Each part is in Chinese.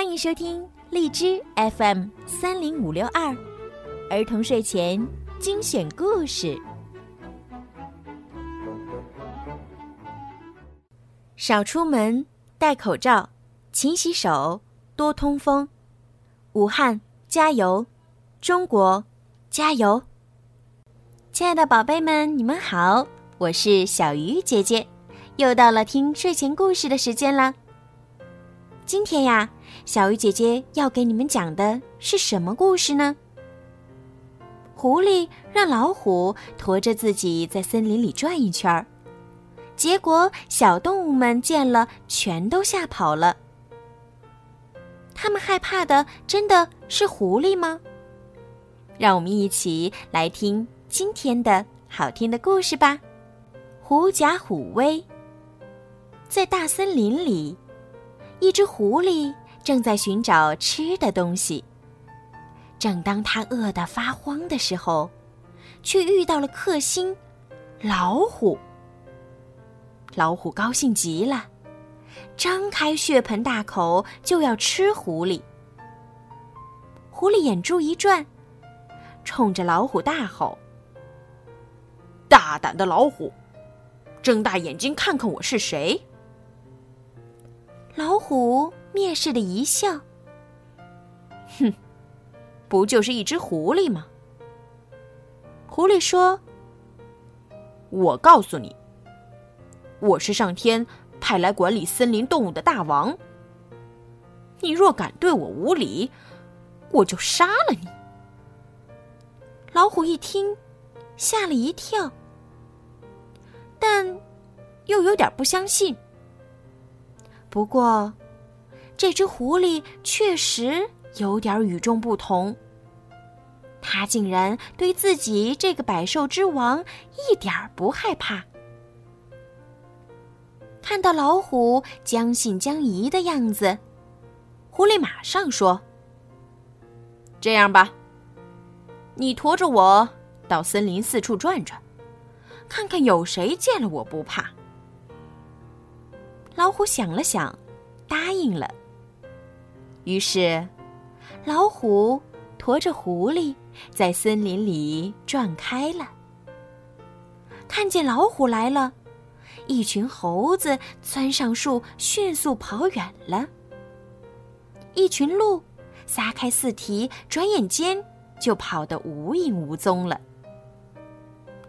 欢迎收听荔枝 FM 三零五六二儿童睡前精选故事。少出门，戴口罩，勤洗手，多通风。武汉加油，中国加油！亲爱的宝贝们，你们好，我是小鱼姐姐，又到了听睡前故事的时间了。今天呀，小鱼姐姐要给你们讲的是什么故事呢？狐狸让老虎驮着自己在森林里转一圈儿，结果小动物们见了全都吓跑了。他们害怕的真的是狐狸吗？让我们一起来听今天的好听的故事吧。狐假虎威，在大森林里。一只狐狸正在寻找吃的东西。正当它饿得发慌的时候，却遇到了克星——老虎。老虎高兴极了，张开血盆大口就要吃狐狸。狐狸眼珠一转，冲着老虎大吼：“大胆的老虎，睁大眼睛看看我是谁！”老虎蔑视的一笑：“哼，不就是一只狐狸吗？”狐狸说：“我告诉你，我是上天派来管理森林动物的大王。你若敢对我无礼，我就杀了你。”老虎一听，吓了一跳，但又有点不相信。不过，这只狐狸确实有点与众不同。它竟然对自己这个百兽之王一点不害怕。看到老虎将信将疑的样子，狐狸马上说：“这样吧，你驮着我到森林四处转转，看看有谁见了我不怕。”老虎想了想，答应了。于是，老虎驮着狐狸在森林里转开了。看见老虎来了，一群猴子窜上树，迅速跑远了。一群鹿撒开四蹄，转眼间就跑得无影无踪了。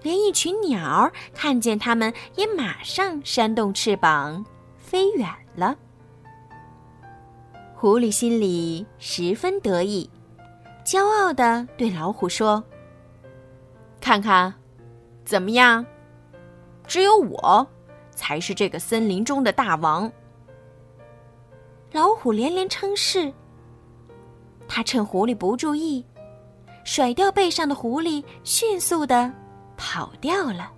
连一群鸟看见它们，也马上扇动翅膀。飞远了。狐狸心里十分得意，骄傲的对老虎说：“看看，怎么样？只有我才是这个森林中的大王。”老虎连连称是。他趁狐狸不注意，甩掉背上的狐狸，迅速的跑掉了。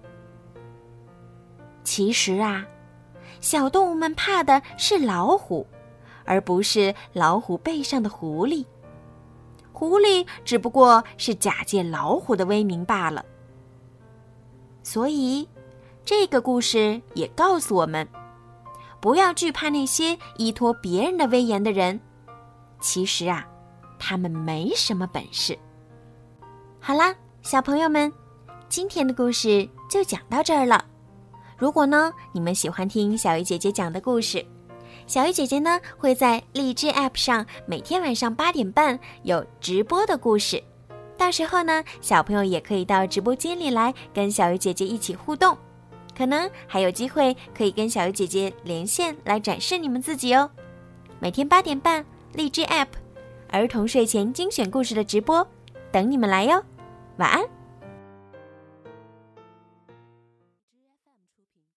其实啊。小动物们怕的是老虎，而不是老虎背上的狐狸。狐狸只不过是假借老虎的威名罢了。所以，这个故事也告诉我们：不要惧怕那些依托别人的威严的人。其实啊，他们没什么本事。好啦，小朋友们，今天的故事就讲到这儿了。如果呢，你们喜欢听小鱼姐姐讲的故事，小鱼姐姐呢会在荔枝 App 上每天晚上八点半有直播的故事，到时候呢，小朋友也可以到直播间里来跟小鱼姐姐一起互动，可能还有机会可以跟小鱼姐姐连线来展示你们自己哦。每天八点半，荔枝 App 儿童睡前精选故事的直播，等你们来哟。晚安。